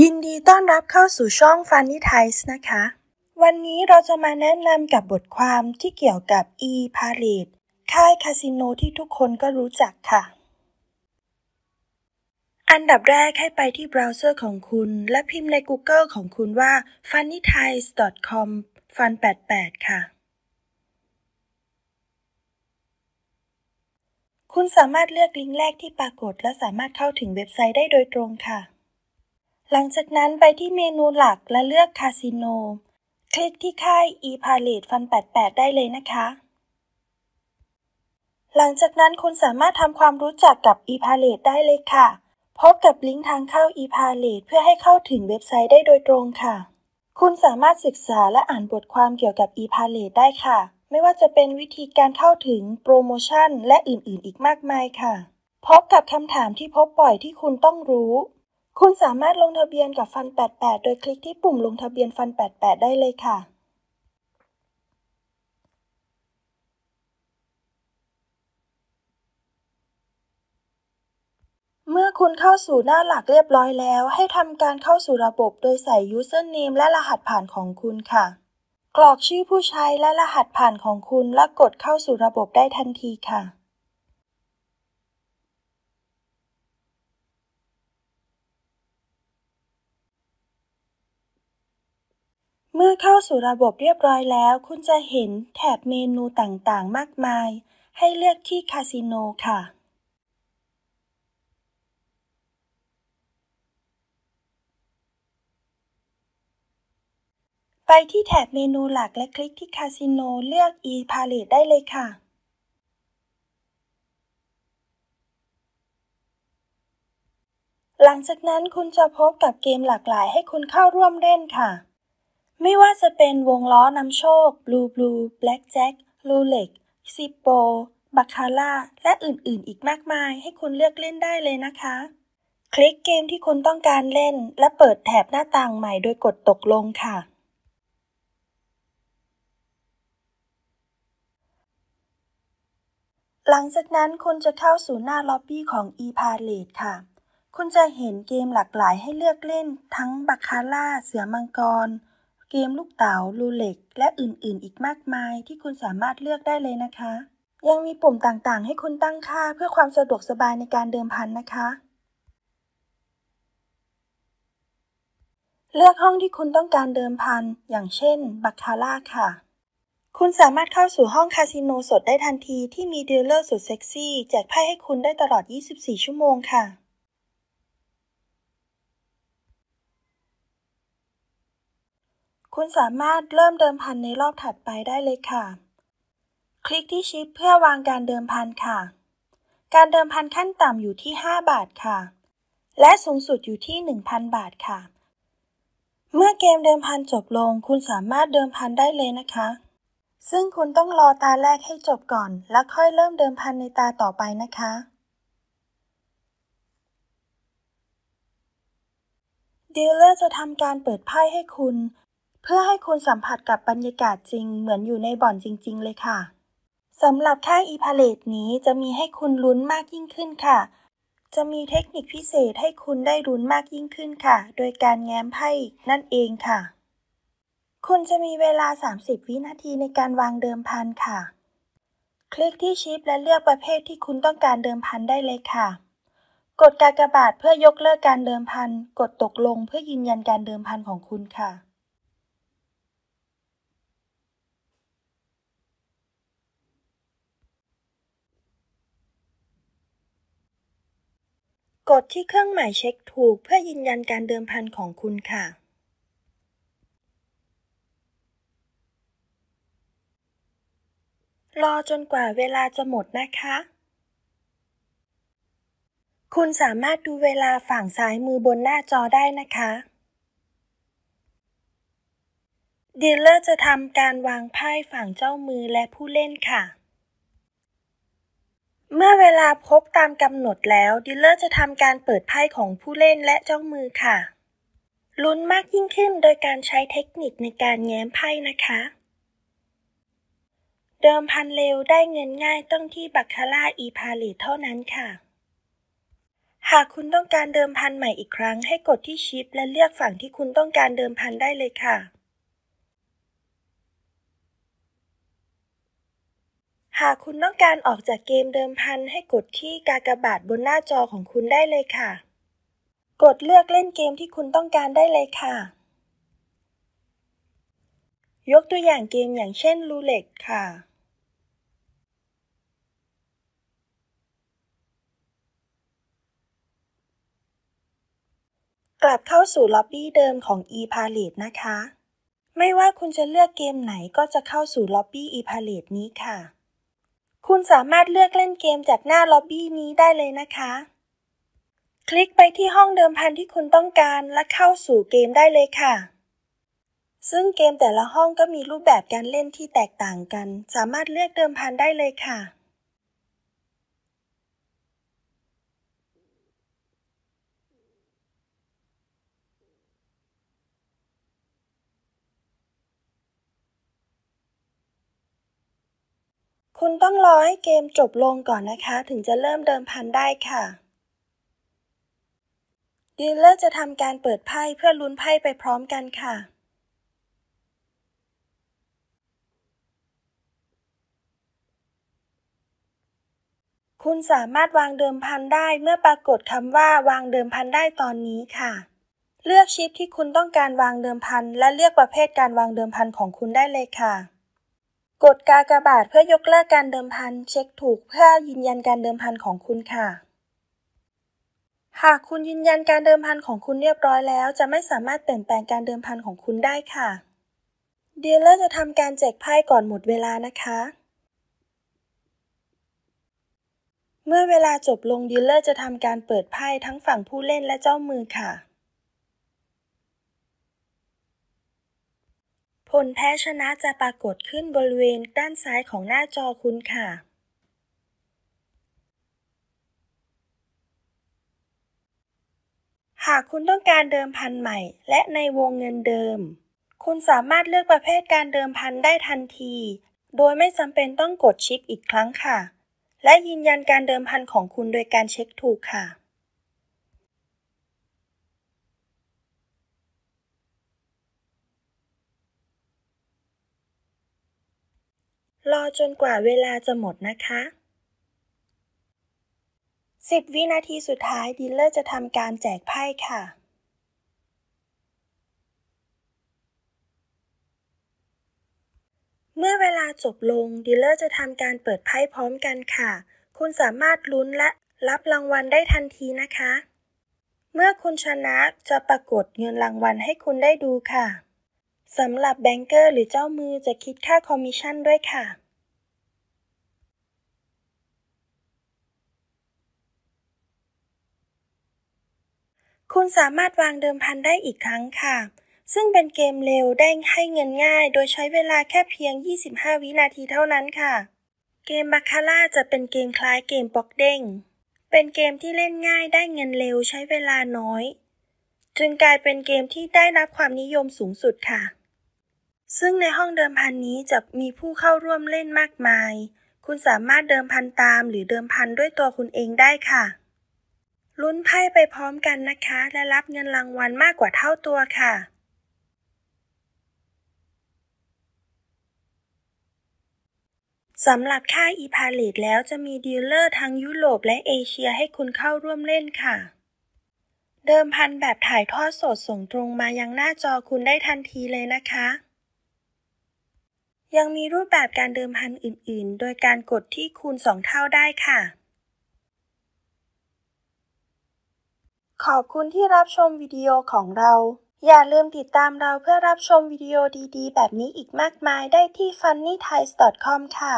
ยินดีต้อนรับเข้าสู่ช่อง Funny t i e s นะคะ วันนี้เราจะมาแนะนำกับบทความที่เกี่ยวกับ e p a l a t e ค่ายคาสิโนที่ทุกคนก็รู้จักค่ะ อันดับแรกให้ไปที่เบราว์เซอร์ของคุณ และพิมพ์ใน Google ของคุณว่า funnyties.com fun88 ค่ะ คุณสามารถเลือกลิงก์แรกที่ปรากฏ และสามารถเข้าถึงเว็บไซต์ได้โดยตรงค่ะ หลังจากนั้นไปที่เมนูหลักและเลือกคาสิโน คลิกที่ค่าย e-palette fun 88 ได้เลยนะคะ หลังจากนั้นคุณสามารถทำความรู้จักกับ e-palette ได้เลยค่ะ พบกับลิงก์ทางเข้า e-palette เพื่อให้เข้าถึงเว็บไซต์ได้โดยตรงค่ะ คุณสามารถศึกษาและอ่านบทความเกี่ยวกับ e-palette ได้ค่ะ ไม่ว่าจะเป็นวิธีการเข้าถึงโปรโมชั่น และอื่นๆ อีกมากมายค่ะ พบกับคำถามที่พบบ่อยที่คุณต้องรู้ คุณสามารถลงทะเบียนกับฟัน 88 โดยคลิกที่ปุ่มลงทะเบียนฟัน 88 ได้เลยค่ะ เมื่อคุณเข้าสู่หน้าหลักเรียบร้อยแล้ว ให้ทำการเข้าสู่ระบบโดยใส่ username และรหัสผ่านของคุณค่ะ กรอกชื่อผู้ใช้และรหัสผ่านของคุณ และกดเข้าสู่ระบบได้ทันทีค่ะ เมื่อเข้าสู่ระบบเรียบร้อยแล้ว คุณจะเห็นแถบเมนูต่างๆ มากมาย ให้เลือกที่คาสิโนค่ะ ไปที่แถบเมนูหลักและคลิกที่คาสิโนเลือก e-palette ได้เลยค่ะหลังจากนั้นคุณจะพบกับเกมหลากหลายให้คุณเข้าร่วมเล่นค่ะ ไม่ว่าจะเป็นวงล้อนำโชค Blue Blue Black Jack ลูเล็ก ซิปโป บัคคาร่า และอื่นๆ อีกมากมายให้คุณเลือกเล่นได้เลยนะคะ คลิกเกมที่คุณต้องการเล่น และเปิดแถบหน้าต่างใหม่โดยกดตกลงค่ะ หลังจากนั้นคุณจะเข้าสู่หน้าล็อบบี้ของ e-palette ค่ะ คุณจะเห็นเกมหลากหลายให้เลือกเล่น ทั้งบัคคาร่า เสือมังกร เกมลูกเต๋าลูเล็ก และอื่นๆ อีกมากมายที่คุณสามารถเลือกได้เลยนะคะ ยังมีปุ่มต่างๆ ให้คุณตั้งค่าเพื่อความสะดวกสบายในการเดิมพันนะคะ เลือกห้องที่คุณต้องการเดิมพัน อย่างเช่นบัคคาร่าค่ะ คุณสามารถเข้าสู่ห้องคาสิโนสดได้ทันทีที่มี dealer สุดเซ็กซี่แจกไพ่ให้คุณได้ตลอด 24 ชั่วโมงค่ะ คุณสามารถเริ่มเดิมพันในรอบถัดไปได้เลยค่ะ คลิกที่ชิปเพื่อวางการเดิมพันค่ะ การเดิมพันขั้นต่ำอยู่ที่ 5 บาทค่ะ และสูงสุดอยู่ที่ 1,000 บาทค่ะ เมื่อเกมเดิมพันจบลง คุณสามารถเดิมพันได้เลยนะคะ ซึ่งคุณต้องรอตาแรกให้จบก่อน แล้วค่อยเริ่มเดิมพันในตาต่อไปนะคะ dealer จะทำการเปิดไพ่ให้คุณ เพื่อให้คุณสัมผัสกับบรรยากาศจริง เหมือนอยู่ในบ่อนจริง ๆ เลยค่ะสำหรับค่าย E-Palace นี้จะมีให้คุณลุ้นมากยิ่งขึ้นค่ะ จะมีเทคนิคพิเศษให้คุณได้ลุ้นมากยิ่งขึ้นค่ะ โดยการแง้มไพ่นั่นเองค่ะ คุณจะมีเวลา 30 วินาทีในการวางเดิมพันค่ะ คลิกที่ชิปและเลือกประเภทที่คุณต้องการเดิมพันได้เลยค่ะ กดกากบาทเพื่อยกเลิกการเดิมพัน กดตกลงเพื่อยืนยันการเดิมพันของคุณค่ะ กดที่เครื่องหมายเช็คถูกเพื่อยืนยันการเดิมพันของคุณค่ะ รอจนกว่าเวลาจะหมดนะคะ คุณสามารถดูเวลาฝั่งซ้ายมือบนหน้าจอได้นะคะดีลเลอร์จะทำการวางไพ่ฝั่งเจ้ามือและผู้เล่นค่ะ เมื่อเวลาครบตามกำหนดแล้ว dealer จะทำการเปิดไพ่ของผู้เล่นและเจ้ามือค่ะ ลุ้นมากยิ่งขึ้นโดยการใช้เทคนิคในการแง้มไพ่นะคะ เดิมพันเร็วได้เงินง่ายต้องที่บาคาร่า E-Palace เท่านั้นค่ะ หากคุณต้องการเดิมพันใหม่อีกครั้งให้กดที่ชิปและเลือกฝั่งที่คุณต้องการเดิมพันได้เลยค่ะ หากคุณต้องการออกจากเกมเดิมพันให้กดที่กากบาทบนหน้าจอของคุณได้เลยค่ะ กดเลือกเล่นเกมที่คุณต้องการได้เลยค่ะ ยกตัวอย่างเกมอย่างเช่นรูเล็ตค่ะกลับเข้าสู่ล็อบบี้เดิมของ ePalette นะคะ ไม่ว่าคุณจะเลือกเกมไหนก็จะเข้าสู่ล็อบบี้ ePalette นี้ค่ะ คุณสามารถเลือกเล่นเกมจากหน้าล็อบบี้นี้ได้เลยนะคะ คลิกไปที่ห้องเดิมพันที่คุณต้องการและเข้าสู่เกมได้เลยค่ะ ซึ่งเกมแต่ละห้องก็มีรูปแบบการเล่นที่แตกต่างกัน สามารถเลือกเดิมพันได้เลยค่ะ คุณต้องรอให้เกมจบลงก่อนนะคะ ถึงจะเริ่มเดิมพันได้ค่ะดีลเลอร์จะทำการเปิดไพ่เพื่อลุ้นไพ่ไปพร้อมกันค่ะ คุณสามารถวางเดิมพันได้เมื่อปรากฏคำว่าวางเดิมพันได้ตอนนี้ค่ะ เลือกชิปที่คุณต้องการวางเดิมพัน และเลือกประเภทการวางเดิมพันของคุณได้เลยค่ะ กดกากบาทเพื่อยกเลิกการเดิมพัน เช็คถูกเพื่อยืนยันการเดิมพันของคุณค่ะ หากคุณยืนยันการเดิมพันของคุณเรียบร้อยแล้ว จะไม่สามารถเปลี่ยนแปลงการเดิมพันของคุณได้ค่ะ dealer จะทำการแจกไพ่ก่อนหมดเวลานะคะ เมื่อเวลาจบลง dealer จะทำการเปิดไพ่ทั้งฝั่งผู้เล่นและเจ้ามือค่ะ ผลแพ้ชนะจะปรากฏขึ้นบริเวณด้านซ้ายของหน้าจอคุณค่ะ หากคุณต้องการเดิมพันใหม่ และในวงเงินเดิม คุณสามารถเลือกประเภทการเดิมพันได้ทันที โดยไม่จำเป็นต้องกดชิปอีกครั้งค่ะ และยืนยันการเดิมพันของคุณโดยการเช็คถูกค่ะ รอจนกว่าเวลาจะหมดนะคะ 10 วินาทีสุดท้าย dealer จะทำการแจกไพ่ค่ะเมื่อเวลาจบลง dealer จะทำการเปิดไพ่พร้อมกันค่ะ คุณสามารถลุ้นและรับรางวัลได้ทันทีนะคะ เมื่อคุณชนะจะปรากฏเงินรางวัลให้คุณได้ดูค่ะ สำหรับ banker หรือเจ้ามือจะคิดค่าคอมมิชชั่นด้วยค่ะ คุณสามารถวางเดิมพันได้อีกครั้งค่ะ ซึ่งเป็นเกมเร็วได้ให้เงินง่าย โดยใช้เวลาแค่เพียง 25 วินาทีเท่านั้นค่ะ เกมบาคาร่าจะเป็นเกมคล้ายเกมปอกเด้ง เป็นเกมที่เล่นง่ายได้เงินเร็วใช้เวลาน้อย จึงกลายเป็นเกมที่ได้รับความนิยมสูงสุดค่ะ ซึ่งในห้องเดิมพันนี้จะมีผู้เข้าร่วมเล่นมากมาย คุณสามารถเดิมพันตามหรือเดิมพันด้วยตัวคุณเองได้ค่ะ ลุ้นไพ่ไปพร้อมกันนะคะ และรับเงินรางวัลมากกว่าเท่าตัวค่ะสำหรับค่า e p a l e t แล้วจะมีดีลเลอร์ทั้งยุโรปและเอเชียให้คุณเข้าร่วมเล่นค่ะ เดิมพันแบบถ่ายทอดสดส่งตรงมายังหน้าจอคุณได้ทันทีเลยนะคะ ยังมีรูปแบบการเดิมพันอื่น ๆ โดยการกดที่คูณ 2 เท่าได้ค่ะ ขอบคุณที่รับชมวิดีโอของเรา อย่าลืมติดตามเราเพื่อรับชมวิดีโอดี ๆ แบบนี้อีกมากมายได้ที่ funnythais.com ค่ะ